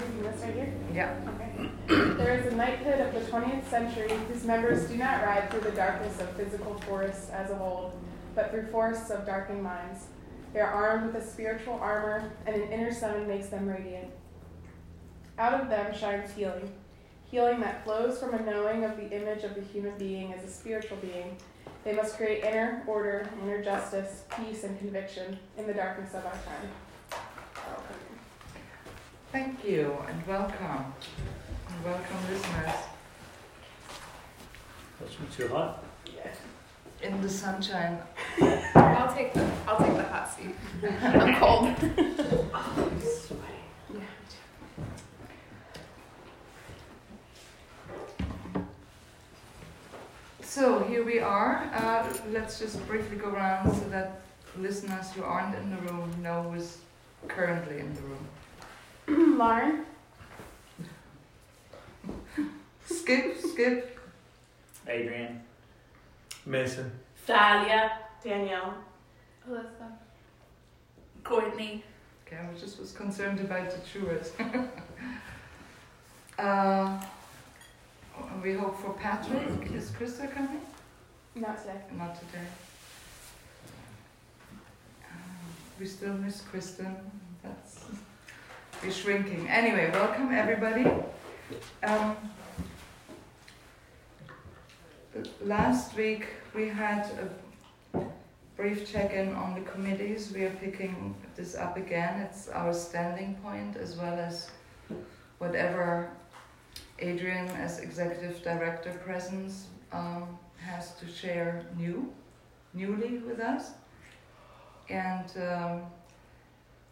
I'm this right here? Yeah. Okay. There is a knighthood of the 20th century whose members do not ride through the darkness of physical forests as of old, but through forests of darkened minds. They are armed with a spiritual armor, and an inner sun makes them radiant. Out of them shines healing, healing that flows from a knowing of the image of the human being as a spiritual being. They must create inner order, inner justice, peace, and conviction in the darkness of our time. Thank you and welcome. And welcome listeners. That's not too hot. In the sunshine. I'll take the I'll take the hot seat. I'm cold. So here we are. Uh, let's just briefly go around so that listeners who aren't in the room know who's currently in the room. Lauren, Skip, skip. Adrian. Mason. Thalia, Danielle, Alyssa, Courtney. Okay, I just was concerned about the truest. uh, we hope for Patrick. Is Krista coming? not today. Not today. Um, we still miss Kristen. That's we're shrinking. Anyway, welcome everybody. Um, last week we had a brief check-in on the committees. We are picking this up again. It's our standing point as well as whatever Adrian as executive director presence um, has to share new, newly with us. And um,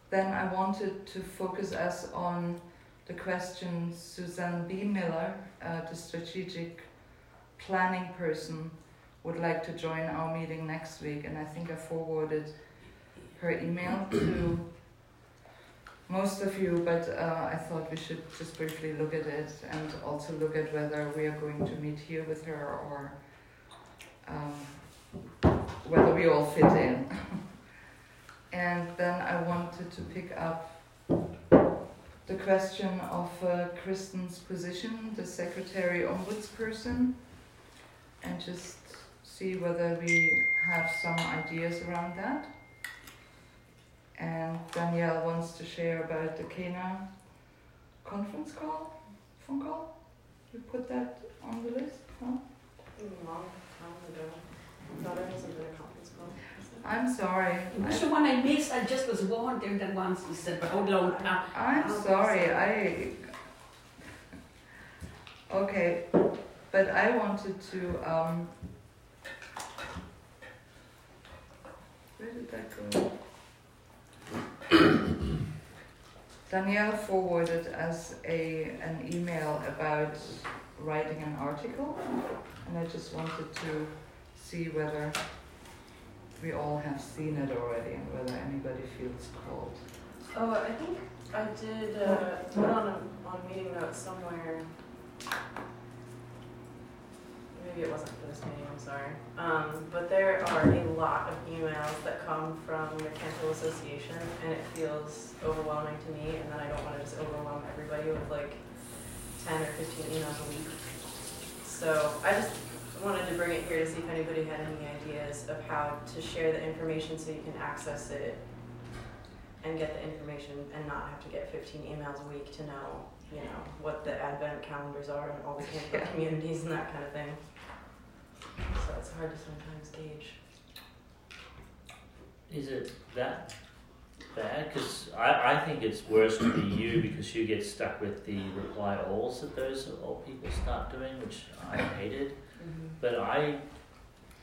then I wanted to focus us on the question Suzanne B. Miller, uh, the strategic planning person, would like to join our meeting next week. And I think I forwarded her email to most of you, but uh, I thought we should just briefly look at it and also look at whether we are going to meet here with her or um, whether we all fit in. and then I wanted to pick up the question of uh, Kristen's position, the secretary ombudsperson, and just see whether we have some ideas around that. And Danielle wants to share about the CANA conference call, phone call. You put that on the list, huh? Long time ago. Thought I wasn't in a conference call. I'm sorry. Which I, one I missed, I just was wondering that once you said, but hold on. Uh, I'm sorry. I. Okay, but I wanted to. Um, where did that go? Danielle forwarded us a an email about writing an article, and I just wanted to see whether we all have seen it already and whether anybody feels called. Oh, I think I did uh, put on a, on meeting notes somewhere. Maybe it wasn't for this meeting, I'm sorry. Um, but there are a lot of emails that come from the Camphill Association, and it feels overwhelming to me. And then I don't want to just overwhelm everybody with like 10 or 15 emails a week. So I just wanted to bring it here to see if anybody had any ideas of how to share the information so you can access it and get the information and not have to get 15 emails a week to know, you know, what the advent calendars are and all the campus Yeah. communities and that kind of thing. So it's hard to sometimes gauge. Is it that bad? Because I, I think it's worse to be you because you get stuck with the reply alls that those old people start doing, which I hated. Mm-hmm. But I,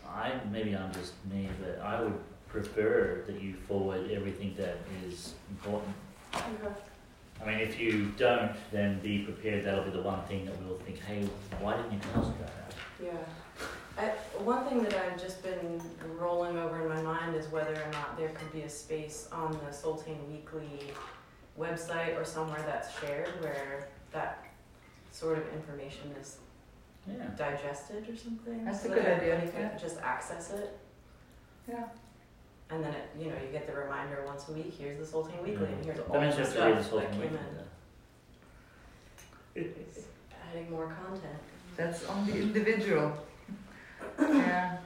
I maybe I'm just me, but I would prefer that you forward everything that is important. I mean, if you don't, then be prepared. That'll be the one thing that we'll think, hey, why didn't you tell us about that? Yeah. I, one thing that I've just been rolling over in my mind is whether or not there could be a space on the Soltane Weekly website or somewhere that's shared where that sort of information is Yeah. digested or something. That's a good that idea, everybody yeah. can just access it. Yeah. And then it, you know, you get the reminder once a week. Here's the Soltane Weekly, mm-hmm. and here's That all the you have to read stuff whole that thing. came in. Adding more content. That's on the individual. Yeah.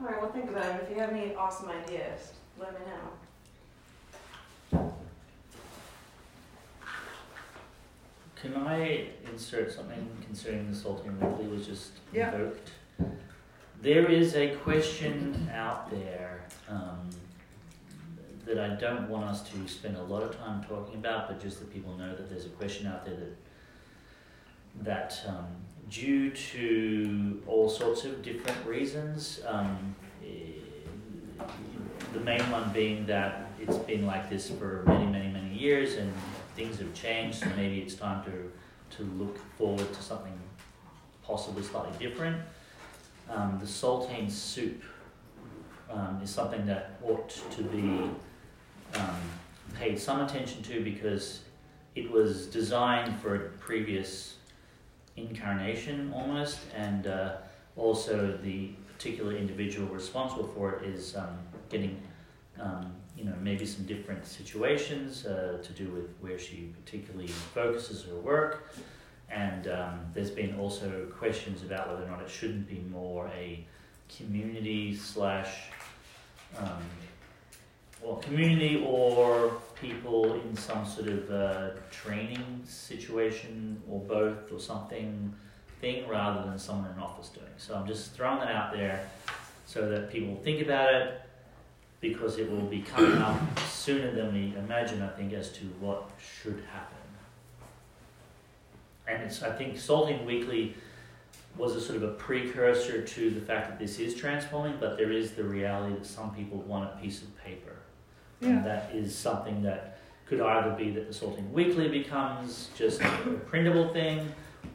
All right, we'll think about it. If you have any awesome ideas, let me know. Can I insert something concerning the Soltane Weekly was just Yeah. invoked? There is a question out there um, that I don't want us to spend a lot of time talking about, but just that people know that there's a question out there that that um, due to all sorts of different reasons, um, eh, the main one being that it's been like this for many, many, many years, and things have changed, so maybe it's time to, to look forward to something possibly slightly different. Um, the saltine soup um, is something that ought to be um, paid some attention to because it was designed for a previous incarnation almost, and uh, also the particular individual responsible for it is um, getting um, you know, maybe some different situations uh, to do with where she particularly focuses her work. And um, there's been also questions about whether or not it shouldn't be more a community slash, um, well, community or people in some sort of uh, training situation or both or something thing rather than someone in an office doing. So I'm just throwing that out there so that people think about it because it will be coming up sooner than we imagine, I think, as to what should happen. And it's, I think, Soltane Weekly was a sort of a precursor to the fact that this is transforming, but there is the reality that some people want a piece of paper. Yeah. And that is something that could either be that the Soltane Weekly becomes just a printable thing,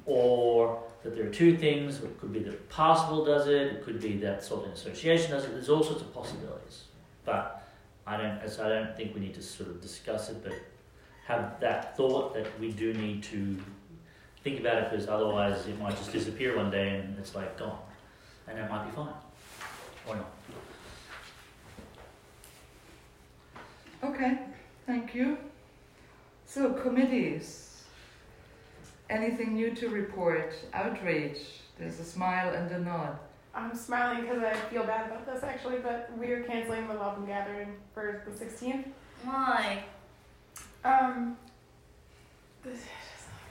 or that there are two things. It could be that Parsable does it, it could be that Soltane Association does it. There's all sorts of possibilities. But I don't, as I don't think we need to sort of discuss it, but have that thought that we do need to think about it because otherwise it might just disappear one day and it's like gone, and that might be fine, or not. Okay, thank you. So, committees. Anything new to report? Outrage. There's a smile and a nod. I'm smiling because I feel bad about this actually, but we are canceling the welcome gathering for the 16th. Why? Um, this,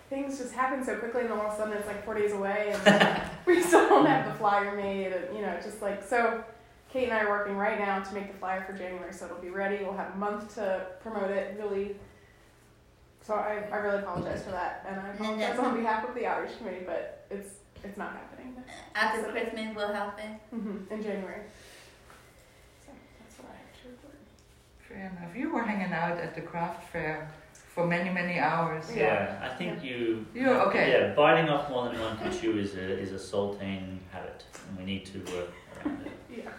things just happen so quickly, and all of a sudden it's like four days away, and we still don't have the flyer made. And, you know, just like so. Kate and I are working right now to make the flyer for January, so it'll be ready. We'll have a month to promote it. Really. So I, I really apologize for that, and I apologize on behalf of the outreach committee, but it's it's not happening After Christmas will happen. mm-hmm. in January. So that's what I have to report. Fair enough. You were hanging out at the craft fair for many, many hours. Yeah, I think you. You okay? Yeah, biting off more than one can chew is a is a Soltane habit, and we need to work around it. Yeah.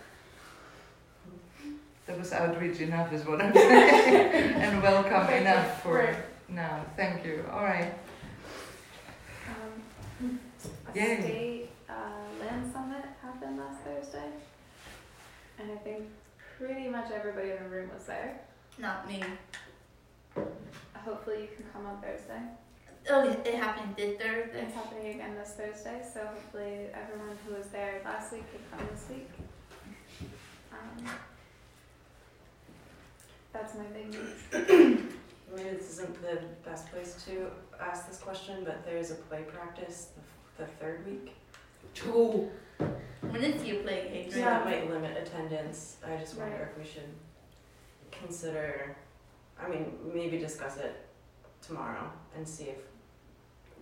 That was outreach enough, is what I'm saying. and welcome enough for great. now. Thank you. All right. Um, a Yay. state uh, land summit happened last Thursday, and I think pretty much everybody in the room was there. Not me. Hopefully, you can come on Thursday. Oh, it it happened this Thursday. It's happening again this Thursday, so hopefully, everyone who was there last week can come this week. Um, that's my big news. Maybe this isn't the best place to ask this question, but there's a play practice the, the third week. Two. When is your play, So Adrian? that might limit attendance. I just wonder Right. if we should consider, I mean, maybe discuss it tomorrow and see if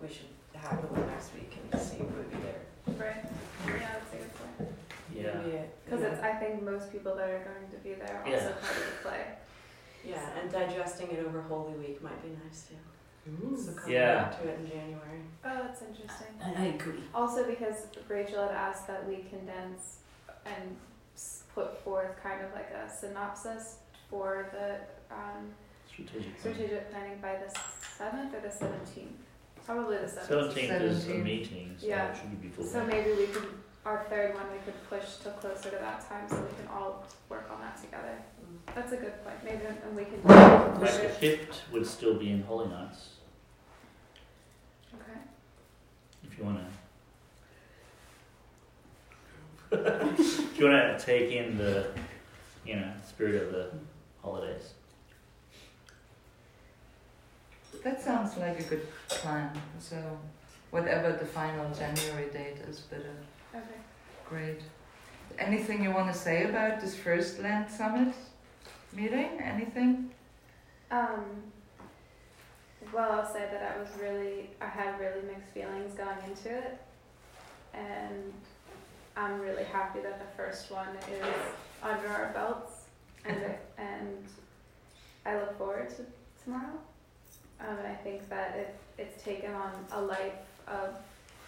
we should have the one next week and see who would be there. Right? Yeah, that's a good point. Yeah. Because yeah. it's, I think most people that are going to be there are also Yeah. part of the play. Yeah, and digesting it over Holy Week might be nice too. So come Yeah. back to it in January. Oh, that's interesting. I, I agree. Also, because Rachel had asked that we condense and put forth kind of like a synopsis for the um, Strategic. strategic planning by the seventh or the seventeenth. Probably the seventh. Seventeenth is a 17th. meeting, so Yeah. it should be before. So maybe we could, our third one, we could push to closer to that time so we can all work on that together. That's a good point. Maybe and we could. Like the fifth would still be in Holy Nights. Okay. If you want to. if you want to take in the, you know, spirit of the holidays. That sounds like a good plan. So, whatever the final January date is, but uh, Okay. great. Anything you want to say about this first Land Summit meeting? Anything? Um, well, I'll say that I was really, I had really mixed feelings going into it, and I'm really happy that the first one is under our belts, and and I look forward to tomorrow. Um, and I think that it, it's taken on a life of,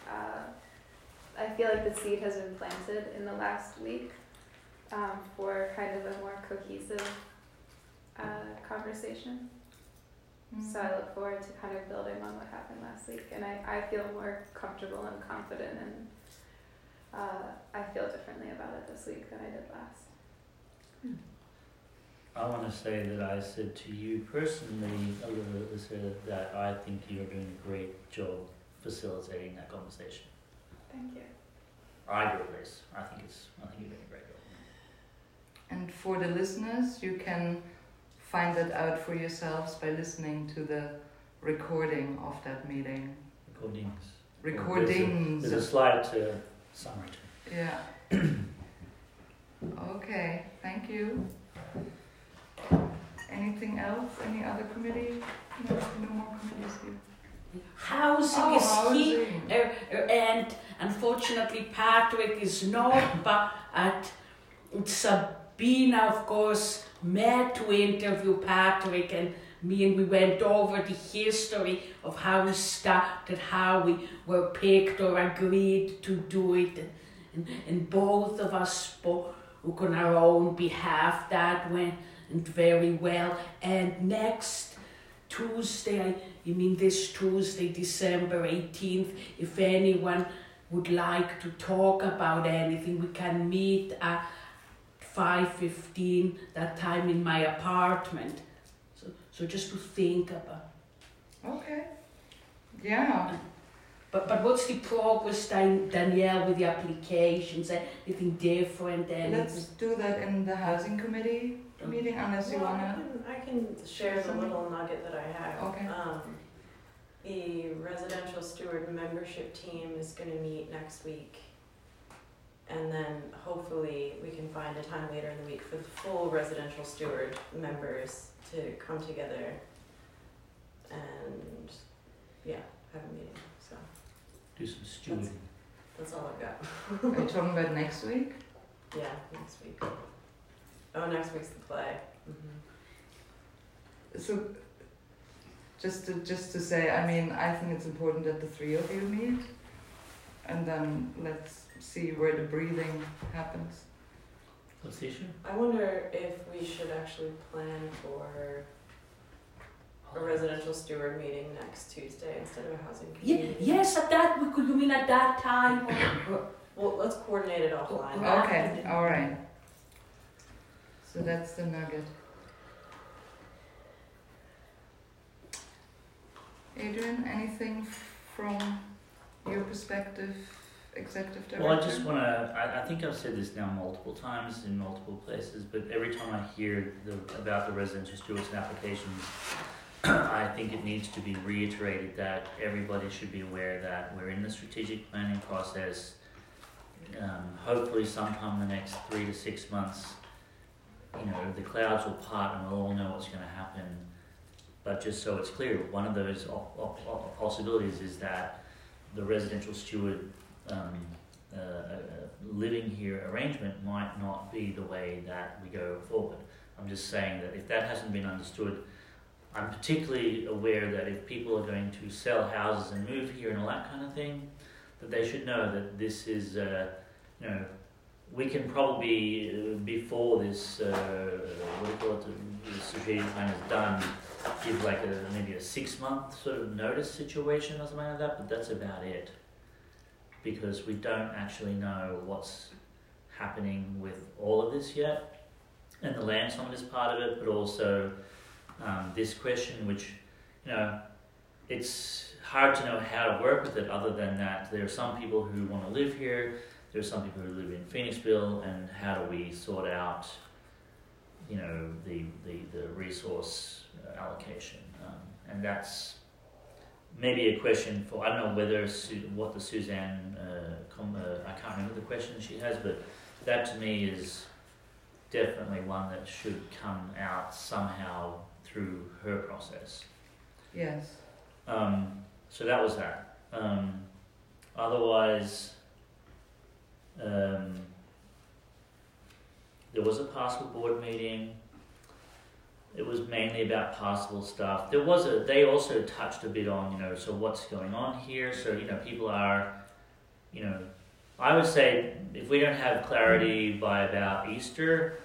uh, I feel like the seed has been planted in the last week um, for kind of a more cohesive uh, conversation. So I look forward to kind of building on what happened last week, and I, I feel more comfortable and confident, and uh, I feel differently about it this week than I did last. I want to say that I said to you personally, Alyssa, that I think you're doing a great job facilitating that conversation. Thank you. I do at least. I think it's. I think you're doing a great job. And for the listeners, you can find that out for yourselves by listening to the recording of that meeting. Recordings. Recordings. There's a slide to summary. Yeah. okay, thank you. Anything else? Any other committee? No, no more committees here. Housing Oh, is key. housing. Uh, uh, and unfortunately Patrick is not but at Sabina of course met to interview Patrick and me and we went over the history of how we started, how we were picked or agreed to do it. And, and, and both of us spoke on our own behalf that went very well. And next Tuesday I you mean this Tuesday, December 18th, if anyone would like to talk about anything, we can meet at 5.15, that time in my apartment. So, so just to think about. Okay. Yeah. But, but what's the progress, Dan- Danielle, with the applications? Anything different? Anything? Let's do that in the housing committee meeting unless you Well, I wanna. can, I can share the little nugget that I have. Okay. Um, the residential steward membership team is gonna meet next week. And then hopefully we can find a time later in the week for the full residential steward members to come together and, yeah, have a meeting, so Do some stewarding. that's all I've got. Are you talking about next week? Yeah, next week. Oh, next week's the play. Mm-hmm. So, just to just to say, I mean, I think it's important that the three of you meet, and then let's see where the breathing happens. What's? I wonder if we should actually plan for a residential steward meeting next Tuesday instead of a housing committee. meeting. yes, at that, we could, you mean at that time? Or, or, Well, let's coordinate it offline. Oh, okay, all right. So that's the nugget. Adrian, anything from your perspective, executive director? Well, I just want to. I, I think I've said this now multiple times in multiple places, but every time I hear the, about the residential stewards and applications, I think it needs to be reiterated that everybody should be aware that we're in the strategic planning process. Um, hopefully, sometime in the next three to six months, you know, the clouds will part and we'll all know what's going to happen. But just so it's clear, one of those op- op- op- possibilities is that the residential steward um, uh, living here arrangement might not be the way that we go forward. I'm just saying that if that hasn't been understood, I'm particularly aware that if people are going to sell houses and move here and all that kind of thing, that they should know that this is, uh, you know, we can probably uh, before this, uh, what do you call it, the strategic plan is done, give like a maybe a six month sort of notice situation or something like that, but that's about it because we don't actually know what's happening with all of this yet. And the land summit is part of it, but also um, this question, which, you know, it's hard to know how to work with it other than that there are some people who want to live here, there are some people who live in Phoenixville, and how do we sort out, you know, the, the, the resource uh, allocation? Um, and that's maybe a question for, I don't know whether, Su- what the Suzanne, uh, com- uh, I can't remember the question she has, but that to me is definitely one that should come out somehow through her process. Yes. Um, so that was that. Um, otherwise, um, there was a possible board meeting. It was mainly about possible stuff. There was a. They also touched a bit on you know so what's going on here. So you know people are, you know, I would say if we don't have clarity by about Easter,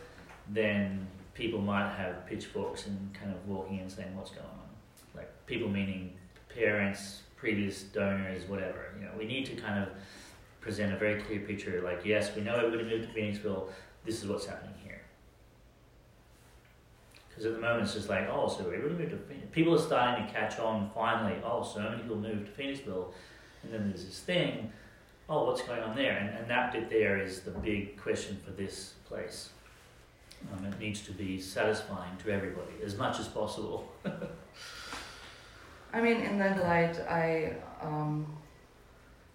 then people might have pitchforks and kind of walking in saying what's going on. Like people meaning parents, previous donors, whatever. You know, we need to kind of present a very clear picture. Like, yes, we know everybody moved to Phoenixville. This is what's happening. Because at the moment it's just like, oh, so everybody moved to Phoenix. People are starting to catch on finally. Oh, so many people moved to Phoenixville, and then there's this thing. Oh, what's going on there? And, and that bit there is the big question for this place. Um, it needs to be satisfying to everybody as much as possible. I mean, in that light, I um,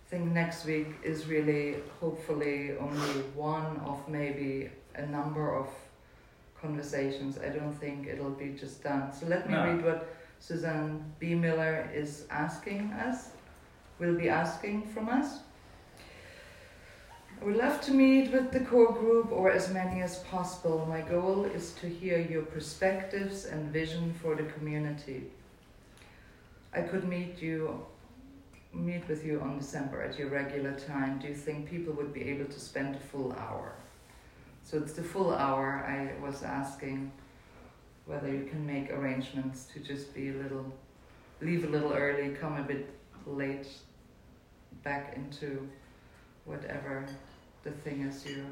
think next week is really hopefully only one of maybe a number of conversations. I don't think it'll be just done. So let me No. read what Suzanne B. Miller is asking us, will be asking from us. I would love to meet with the core group or as many as possible. My goal is to hear your perspectives and vision for the community. I could meet you meet with you on December at your regular time. Do you think people would be able to spend a full hour? So it's the full hour I was asking whether you can make arrangements to just be a little leave a little early, come a bit late back into whatever the thing is you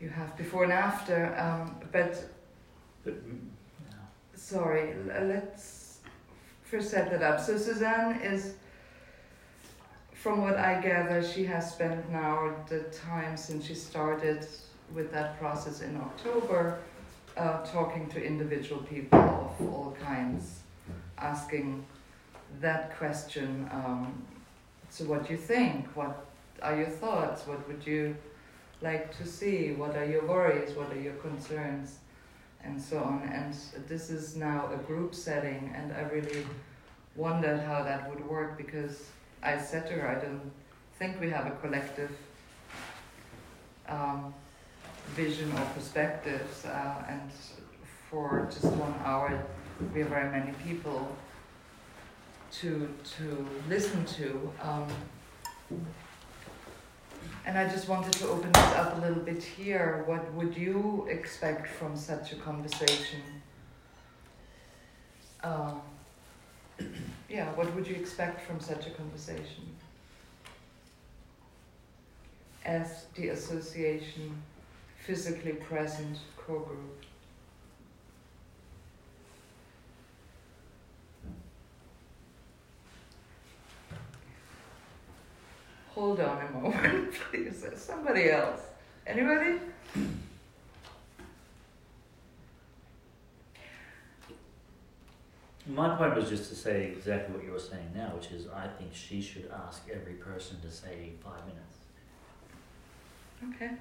you have before and after. Um, but But sorry, let's first set that up. So Suzanne is, from what I gather, she has spent now the time since she started with that process in October, uh, talking to individual people of all kinds, asking that question. Um, so, what do you think? What are your thoughts? What would you like to see? What are your worries? What are your concerns? and so on. And this is now a group setting, and I really wondered how that would work because I said to her, I don't think we have a collective um, vision or perspectives, uh, and for just one hour, we have very many people to to listen to. Um, and I just wanted to open this up a little bit here. What would you expect from such a conversation? Um, yeah, what would you expect from such a conversation? As the association physically present core group. Hold on a moment, please. Somebody else. Anybody? My point was just to say exactly what you were saying now, which is I think she should ask every person to say five minutes. Okay.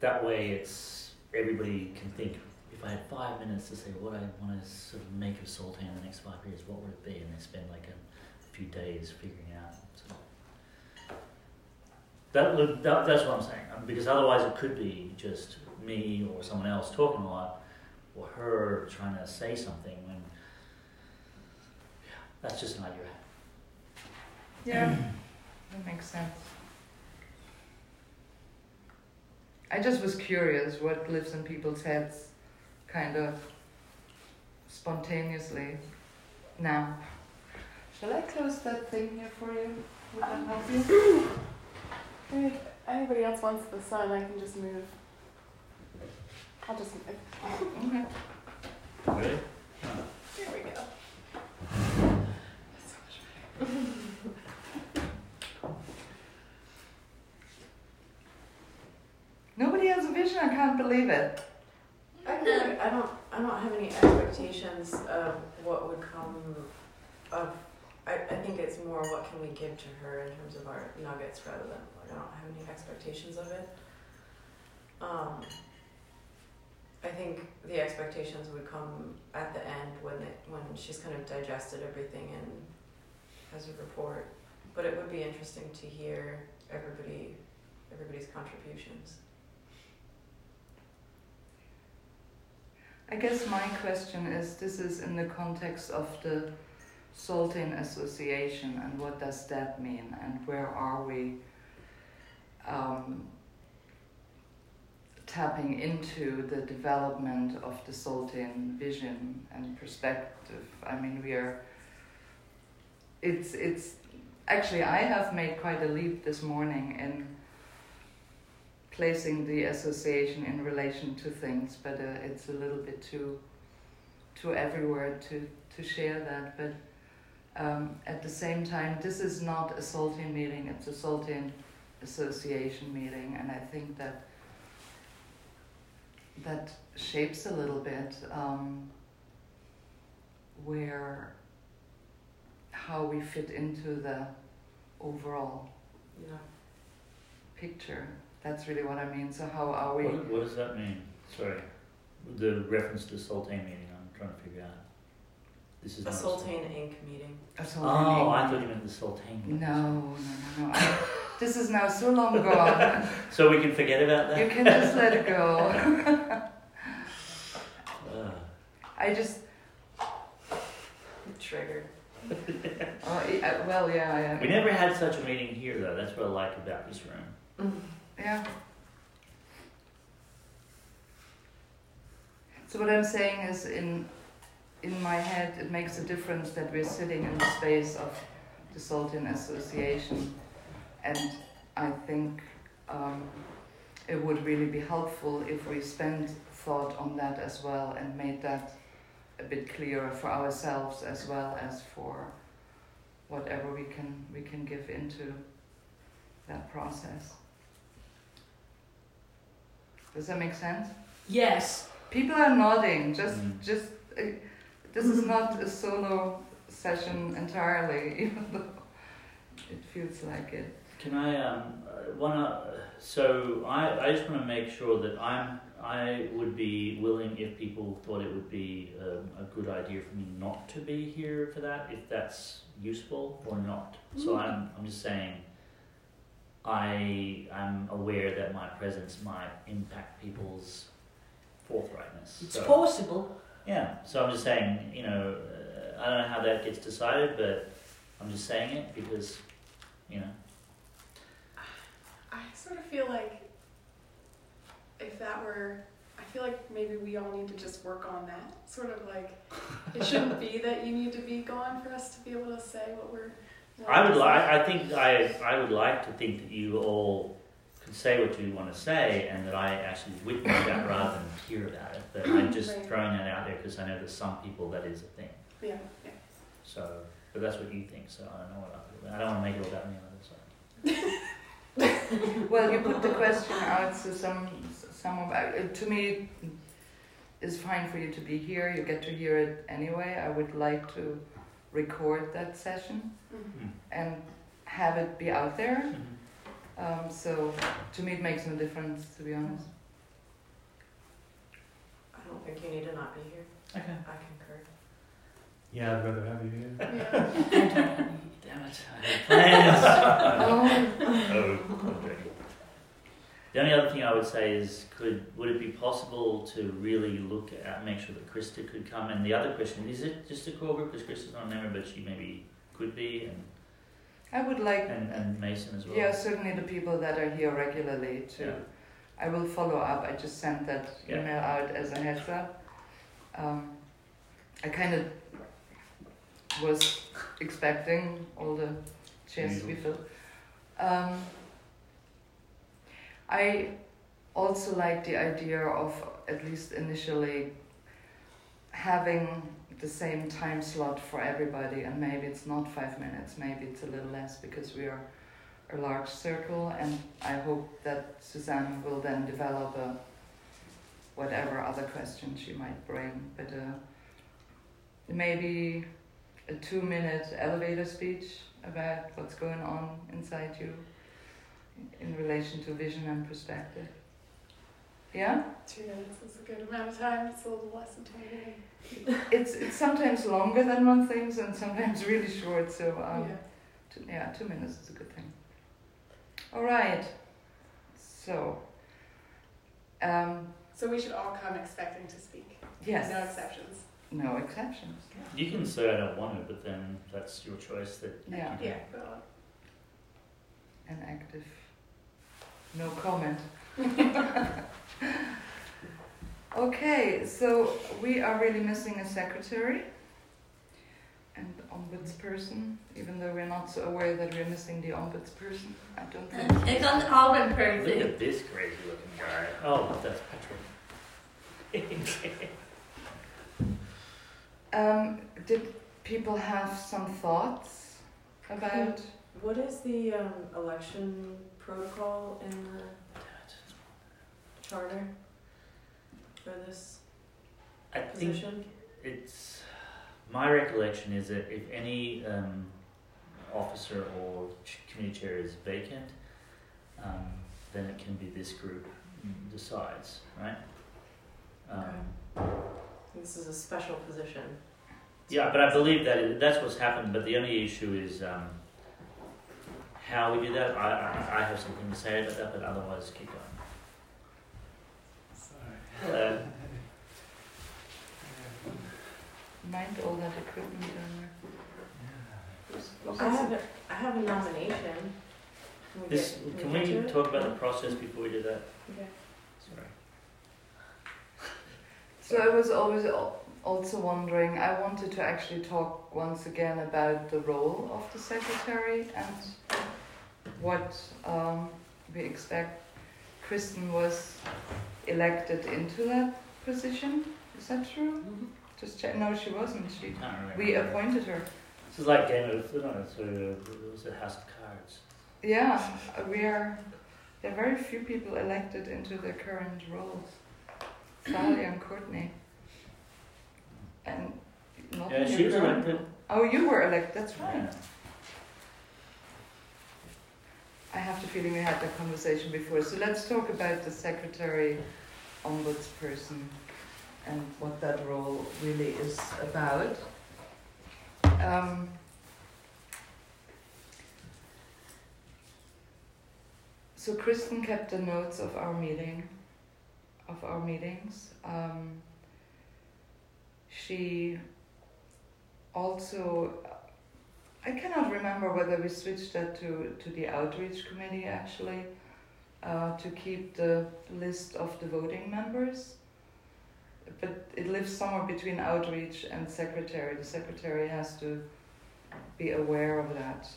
That way, it's everybody can think. If I had five minutes to say what I want to sort of make of Soltane in the next five years, what would it be? And they spend like a, a few days figuring out. So that, that that's what I'm saying. Because otherwise, it could be just me or someone else talking a lot, or her trying to say something. When yeah, that's just an idea. Yeah, that makes sense. I just was curious what lives in people's heads kind of spontaneously now. Shall I close that thing here for you? Would that help you? If anybody else wants the sun, I can just move. I'll just. Okay. We go. Nobody has a vision. I can't believe it. I don't. I don't. I don't have any expectations of what would come of I, I think it's more what can we give to her in terms of our nuggets rather than I don't have any expectations of it. Um, I think the expectations would come at the end when it when she's kind of digested everything and has a report. But it would be interesting to hear everybody everybody's contributions. I guess my question is this is in the context of the Soltane Association and what does that mean and where are we um, tapping into the development of the Soltane vision and perspective. I mean we are it's it's actually I have made quite a leap this morning in placing the association in relation to things, but uh, it's a little bit too too everywhere to to share that. But um, at the same time, this is not a Soltane meeting; it's a Soltane association meeting, and I think that that shapes a little bit um, where how we fit into the overall Yeah. picture. That's really what I mean. So how are we? What, what does that mean? Sorry, the reference to the Soltane meeting. I'm trying to figure out. This is A not Soltane Inc. meeting. a Oh, Soltane I thought you meant the Soltane. No, no, no, no. I, this is now so long gone. So we can forget about that. You can just let it go. Uh, I just, Triggered. oh, yeah, well, yeah, yeah. we never had such a meeting here, though. That's what I like about this room. Yeah. So what I'm saying is, in in my head, it makes a difference that we're sitting in the space of the Soltane Association, and I think um, it would really be helpful if we spent thought on that as well and made that a bit clearer for ourselves as well as for whatever we can we can give into that process. Does that make sense? Yes. People are nodding. Just, Mm. just. Uh, this is not a solo session entirely, even though it feels like it. Can I um uh, wanna? So I I just want to make sure that I'm I would be willing if people thought it would be um, a good idea for me not to be here for that if that's useful or not. So I'm I'm just saying. I am aware that my presence might impact people's forthrightness. It's so, possible. Yeah, so I'm just saying, you know, uh, I don't know how that gets decided, but I'm just saying it because, you know, I sort of feel like if that were, I feel like maybe we all need to just work on that. Sort of like, it shouldn't be that you need to be gone for us to be able to say what we're. what I would like. I think I. I would like to think that you all say what you want to say, and that I actually witness that rather than hear about it. But I'm just Right. throwing that out there because I know there's some people that is a thing. Yeah, yeah. So, but that's what you think. So I don't know what I. I don't want to make it all about me either. So. Well, you put the question out, so some, some of uh, to me, it's fine for you to be here. You get to hear it anyway. I would like to record that session Mhm. Mm. and have it be out there. Mhm. Um, so to me, it makes no difference, to be honest. I don't think you need to not be here. Okay. I concur. Yeah, I'd rather have you here. Yeah. Damn it! I plans. Oh, Oh, I'm. The only other thing I would say is, could would it be possible to really look at make sure that Krista could come? And the other question is, it just a core group because Krista's not a member, but she maybe could be, and I would like and, and Mason as well. Yeah, certainly the people that are here regularly too. Yeah. I will follow up. I just sent that Yeah. email out as a heads up. Um, I kind of was expecting all the chairs to be filled. Um, I also like the idea of at least initially having the same time slot for everybody, and maybe it's not five minutes, maybe it's a little less because we are a large circle, and I hope that Suzanne will then develop a whatever other questions she might bring. But uh, maybe a two minute elevator speech about what's going on inside you in relation to vision and perspective. Yeah? Two minutes is a good amount of time. It's a little less intimidating. It's, it's sometimes longer than one thinks and sometimes really short, so um, yeah. two, yeah, two minutes is a good thing. All right, so um, So we should all come expecting to speak. yes, No exceptions. no exceptions. You can say I don't want to, but then that's your choice. That Yeah, Yeah. Well, an active, no comment. Okay, so we are really missing a secretary and ombudsperson, even though we're not so aware that we're missing the ombudsperson. I don't think. It's an Auburn look at this crazy looking guy. Oh, that's Patrick. Um, did people have some thoughts about? What is the um, election protocol in the charter for this I think position? it's my recollection is that if any um, officer or committee chair is vacant, um, then it can be this group decides, right? Um, This is a special position. Yeah, but I believe that it, that's what's happened. But the only issue is um, how we do that. I, I I have something to say about that, but otherwise, keep going. Sorry. Mind all that equipment down there. Who's- who's I have a, I have a nomination. Can we This get- can get we to it? talk about the process before we do that? Okay. Sorry. So I was always also wondering, I wanted to actually talk once again about the role of the secretary and what um, we expect. Kristen was elected into that position. Is that true? Mm-hmm. Just check. No, she wasn't. She. We appointed her. This is like Game of no, so uh, it was a House of Cards. Yeah, uh, we are. There are very few people elected into their current roles. Sally and Courtney. And not Yeah, she was elected. Oh, you were elected. That's right. Yeah. I have the feeling we had that conversation before. So let's talk about the secretary, ombudsperson, and what that role really is about. Um, so Kristen kept the notes of our meeting, of our meetings. Um, she also I cannot remember whether we switched that to, to the outreach committee actually, uh, to keep the list of the voting members. But it lives somewhere between outreach and secretary. The secretary has to be aware of that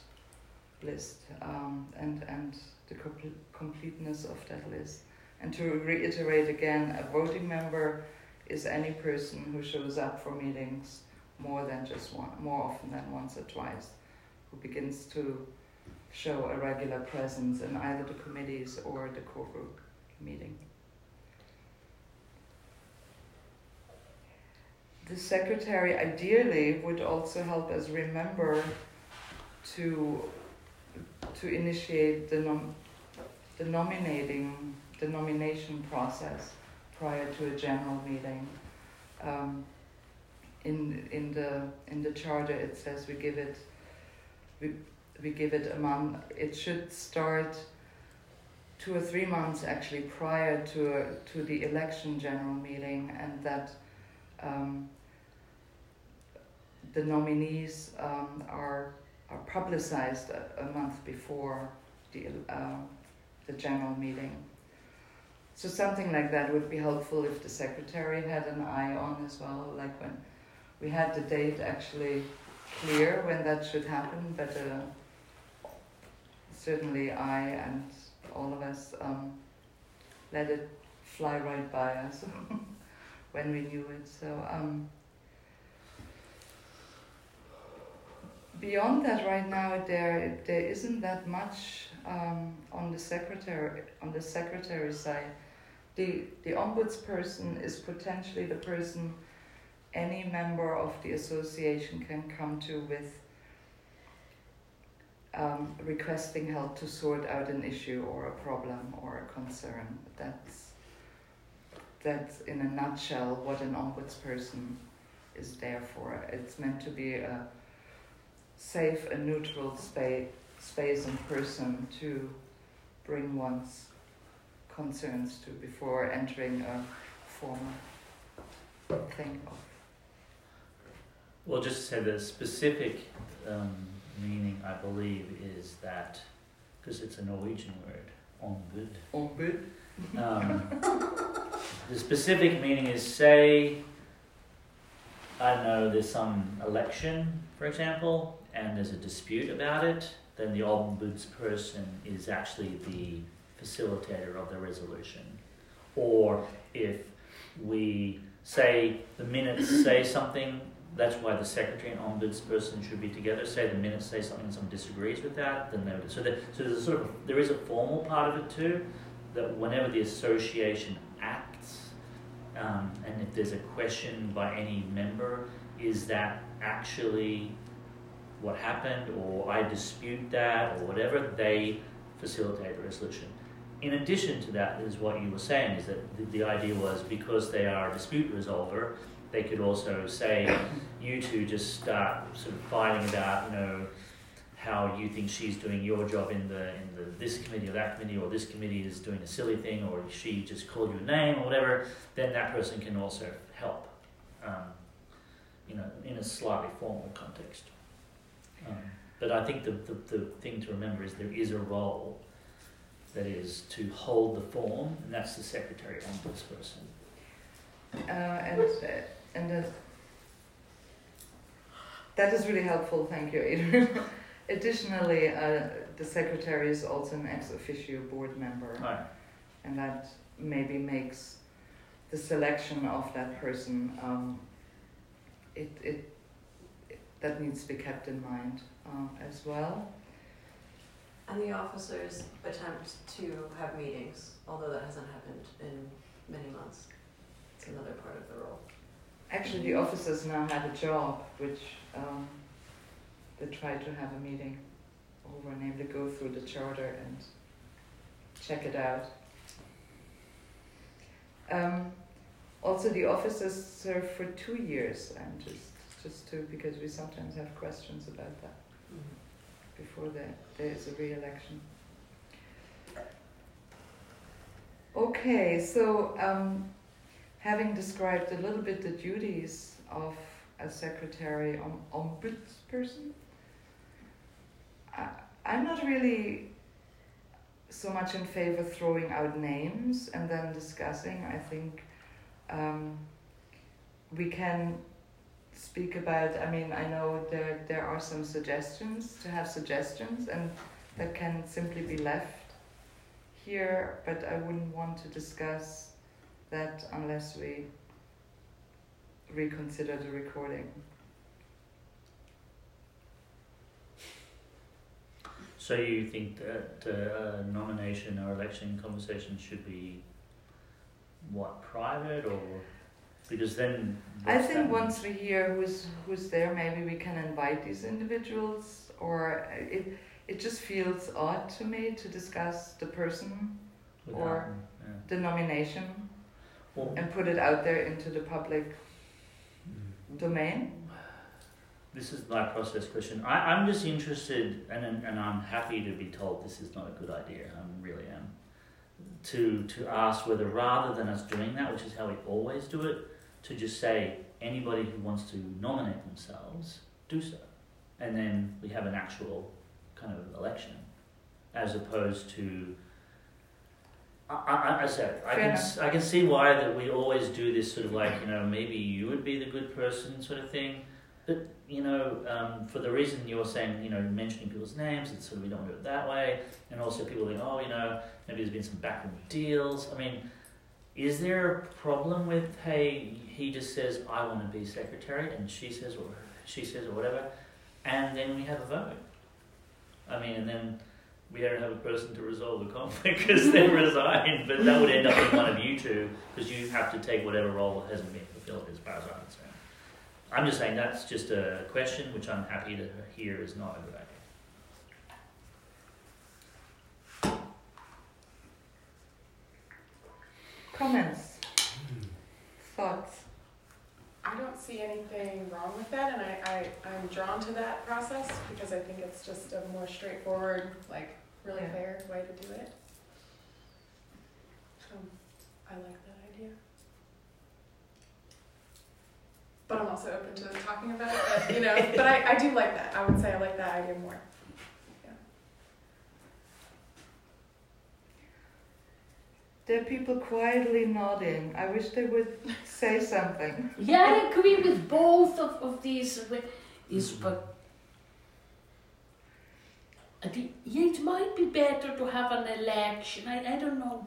list um, and, and the comple- completeness of that list. And to reiterate again, a voting member is any person who shows up for meetings more than just one, more often than once or twice, who begins to show a regular presence in either the committees or the core group meeting. The secretary ideally would also help us remember to to initiate the nom- the nominating the nomination process prior to a general meeting. Um, in in the in the charter it says we give it we we give it a month. It should start two or three months actually prior to a, to the election general meeting and that um, the nominees um, are are publicized a, a month before the um, the general meeting. So something like that would be helpful if the secretary had an eye on as well like when we had the date actually clear when that should happen, but uh, certainly I and all of us um, let it fly right by us when we knew it. So um, beyond that, right now there there isn't that much um, on the secretary on the secretary side the the ombudsperson is potentially the person any member of the association can come to with um, requesting help to sort out an issue or a problem or a concern. That's that's in a nutshell what an ombudsperson is there for. It's meant to be a safe and neutral space space and person to bring one's concerns to before entering a formal thing of Well, just to say the specific um, meaning, I believe, is that because it's a Norwegian word, ombud. ombud. Um, the specific meaning is say, I don't know, there's some election, for example, and there's a dispute about it, then the ombudsperson is actually the facilitator of the resolution. Or if we say the minutes say something, that's why the secretary and ombudsperson should be together. Say the minutes say something and someone disagrees with that, then they would. So, so there's a sort of there is a formal part of it too, that whenever the association acts, um, and if there's a question by any member, is that actually what happened, or I dispute that, or whatever, they facilitate the resolution. In addition to that, is what you were saying is that the, the idea was because they are a dispute resolver, they could also say, you two just start sort of fighting about, you know, how you think she's doing your job in the in the this committee or that committee or this committee is doing a silly thing or she just called you a name or whatever, then that person can also help, um, you know, in a slightly formal context. Um, but I think the, the, the thing to remember is there is a role that is to hold the form, and that's the secretary ombudsperson. Uh, and and uh, that is really helpful. Thank you, Adrian. Additionally, uh, the secretary is also an ex officio board member, Right. and that maybe makes the selection of that person. Um, it, it it that needs to be kept in mind um, as well. And the officers attempt to have meetings, although that hasn't happened in many months. It's another part of the role. Actually, the officers now had a job which um, they tried to have a meeting over and able to go through the charter and check it out. Um, also, the officers serve for two years, and just just to because we sometimes have questions about that before there there is a re-election. Okay, so um, having described a little bit the duties of a secretary om- ombudsperson, I, I'm not really so much in favor throwing out names and then discussing. I think um, we can speak about. I mean, I know there there are some suggestions to have suggestions, and that can simply be left here. But I wouldn't want to discuss that unless we reconsider the recording. So you think that uh, nomination or election conversation should be what private or because then I think once we hear who's who's there, maybe we can invite these individuals, or it it just feels odd to me to discuss the person, without- or- yeah. the nomination, and put it out there into the public hmm. domain. this is my process question. I, I'm just interested, and and I'm happy to be told this is not a good idea. I really am. To to ask whether rather than us doing that, which is how we always do it, to just say anybody who wants to nominate themselves do so, and then we have an actual kind of election, as opposed to. I, I, I said I can I can see why that we always do this sort of like you know maybe you would be the good person sort of thing, but you know um, for the reason you're saying you know mentioning people's names it's sort of we don't do it that way, and also people think oh you know maybe there's been some backroom deals. I mean, is there a problem with hey he just says I want to be secretary and she says or she says or whatever, and then we have a vote. I mean, and then we don't have a person to resolve the conflict because they resigned, but that would end up in one of you two because you have to take whatever role hasn't been fulfilled as far as I'm concerned. I'm just saying that's just a question which I'm happy to hear is not a good idea. Comments? Hmm. Thoughts? I don't see anything wrong with that, and I, I, I'm drawn to that process because I think it's just a more straightforward, like, really Yeah. fair way to do it. So, I like that idea. But I'm also open to talking about it, but, you know, but I, I do like that. I would say I like that idea more. There are people quietly nodding. I wish they would say something. Yeah, I agree with both of, of these. with These, but I think yeah, it might be better to have an election. I, I don't know.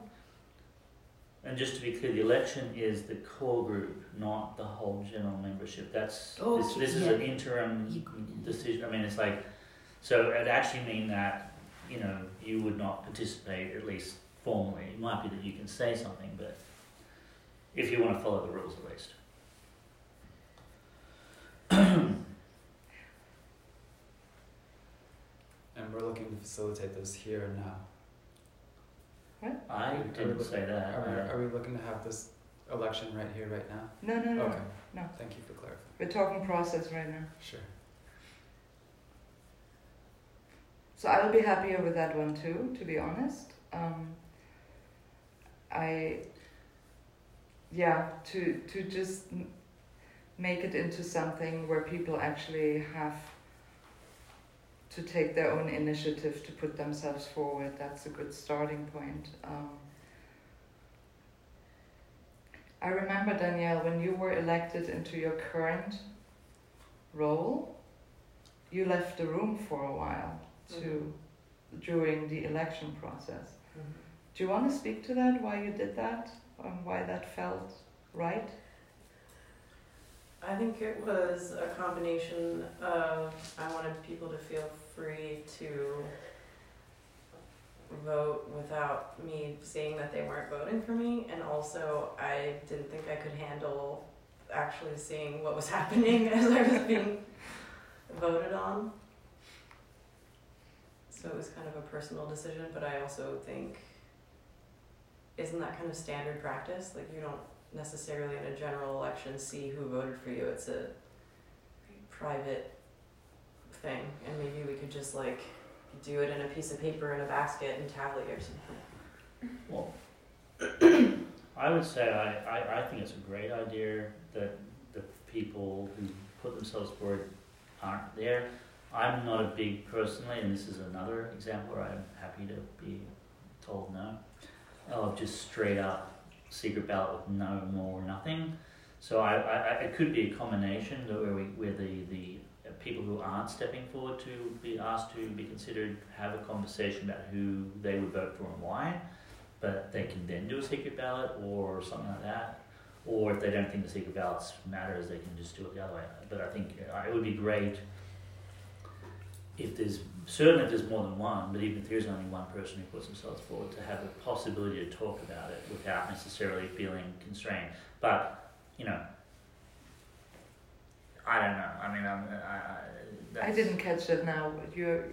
And just to be clear, the election is the core group, not the whole general membership. That's this, this is yeah. an interim decision. I mean, it's like so it actually mean that you know you would not participate at least formally. It might be that you can say something, but if you want to follow the rules at least. And we're looking to facilitate those here and now. I Are we didn't look- say that. Are we, are we looking to have this election right here, right now? No, no, no. Okay. no. Thank you for clarifying. We're talking process right now. Sure. So I'll be happier with that one too, to be honest. Um, I, yeah, to to just make it into something where people actually have to take their own initiative to put themselves forward. That's a good starting point. Um, I remember Danielle when you were elected into your current role, you left the room for a while to during the election process. Do you want to speak to that? Why you did that? Um, why that felt right? I think it was a combination of I wanted people to feel free to vote without me seeing that they weren't voting for me, and also I didn't think I could handle actually seeing what was happening as I was being voted on. So it was kind of a personal decision, but I also think isn't that kind of standard practice? Like you don't necessarily in a general election see who voted for you. It's a private thing, and maybe we could just like do it in a piece of paper in a basket and tally or something. Well, I would say I, I, I think it's a great idea that the people who put themselves forward aren't there. I'm not a big personally, and this is another example where I'm happy to be told no, of just straight up secret ballot with no more nothing. So I, I, it could be a combination where we where the the people who aren't stepping forward to be asked to be considered have a conversation about who they would vote for and why but they can then do a secret ballot or something like that. Or if they don't think the secret ballots matters, they can just do it the other way. But I think uh, it would be great if there's certainly if there's more than one, but even if there is only one person who puts themselves forward, to have a possibility to talk about it without necessarily feeling constrained. But you know, I don't know. I mean, I'm, I, I, I didn't catch that now. You're,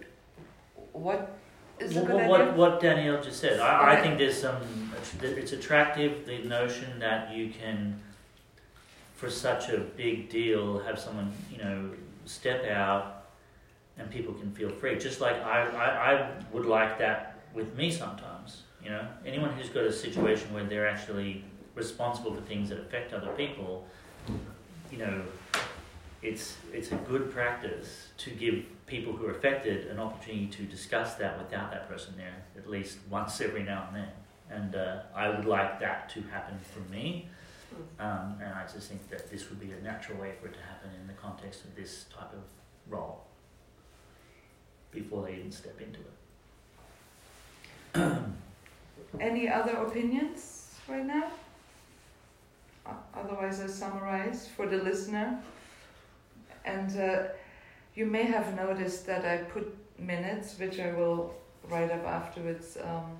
what is a Well, good what, idea? what, what Danielle just said, I, I think there's some, it's attractive, the notion that you can, for such a big deal, have someone, you know, step out and people can feel free. Just like I, I, I would like that with me sometimes, you know. Anyone who's got a situation where they're actually responsible for things that affect other people, you know, it's it's a good practice to give people who are affected an opportunity to discuss that without that person there at least once every now and then. And uh, I would like that to happen for me. Um, and I just think that this would be a natural way for it to happen in the context of this type of role before they even step into it. Any other opinions right now? Otherwise, I summarize for the listener. And uh, you may have noticed that I put minutes, which I will write up afterwards um,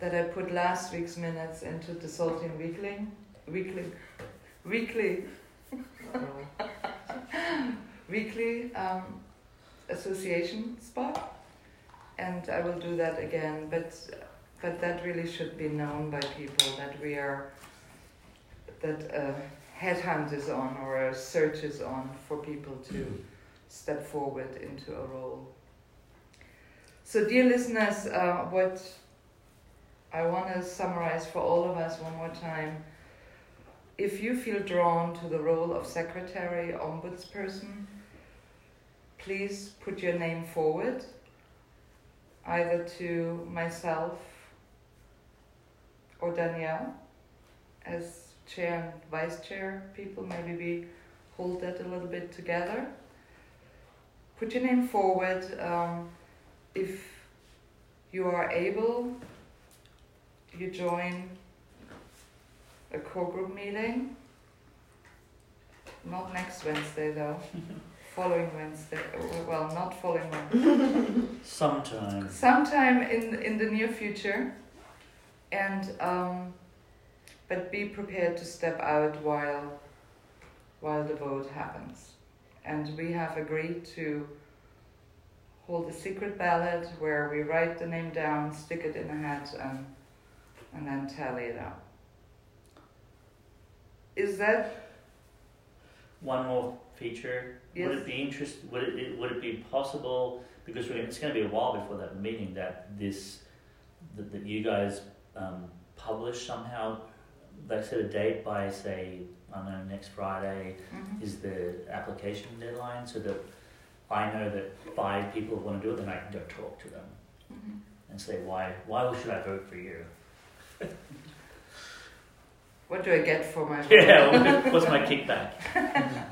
that I put last week's minutes into the Soltane Weekly, weekly, weekly, weekly um, association spot, and I will do that again. But but that really should be known by people that we are that a headhunt is on or a search is on for people to step forward into a role. So, dear listeners, uh, what I want to summarize for all of us one more time. If you feel drawn to the role of secretary, ombudsperson, please put your name forward, either to myself or Danielle as chair vice chair people. Maybe we hold that a little bit together. Put your name forward. Um, if you are able, you join a core group meeting. Not next Wednesday though. following Wednesday. Well, not following Wednesday. Sometime. Sometime in in the near future, and um, but be prepared to step out while while the vote happens. And we have agreed to hold a secret ballot where we write the name down, stick it in a hat, and and then tally it up. Is that One more feature. Yes. Would it be interest? Would it, would it be possible? Because it's going to be a while before that meeting that this that, that you guys um, publish somehow. They set a date by say I don't know next Friday mhm. is the application deadline, so that I know that five people want to do it, then I can go talk to them Mhm. and say why why should I vote for you? what do I get for my vote? Yeah, what's my kickback?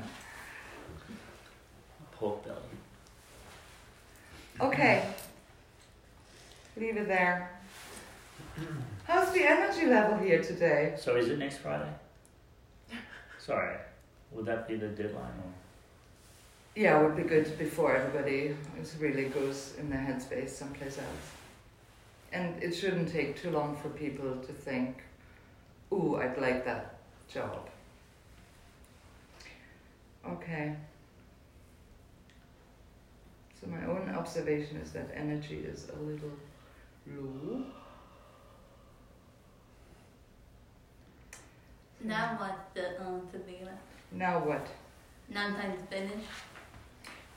Pork belly. Okay. Leave it there. How's the energy level here today? So is it next Friday? Sorry, would that be the deadline? Or? Yeah, it would be good before everybody is really goes in their headspace someplace else. And it shouldn't take too long for people to think, ooh, I'd like that job. Okay. So my own observation is that energy is a little low. Now what the um Sabina? Now what? Now I'm time to.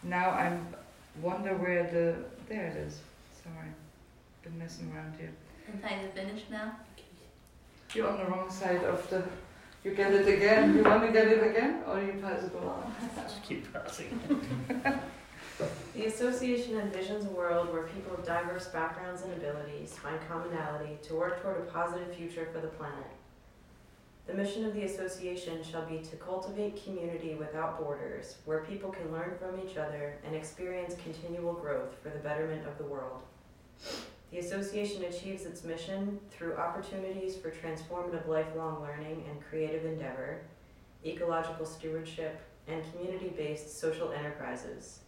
Now I'm wonder where the there it is. Sorry, been messing around here. I'm time to finish now. You're on the wrong side of the. You get it again. You want to get it again, or you pass it along? Just keep passing. The association envisions a world where people of diverse backgrounds and abilities find commonality to work toward a positive future for the planet. The mission of the association shall be to cultivate community without borders, where people can learn from each other and experience continual growth for the betterment of the world. The association achieves its mission through opportunities for transformative lifelong learning and creative endeavor, ecological stewardship, and community based social enterprises.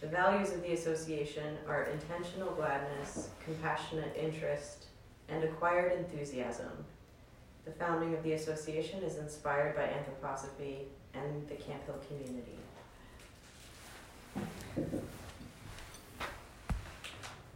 The values of the association are intentional gladness, compassionate interest, and acquired enthusiasm. The founding of the association is inspired by anthroposophy and the Camphill community.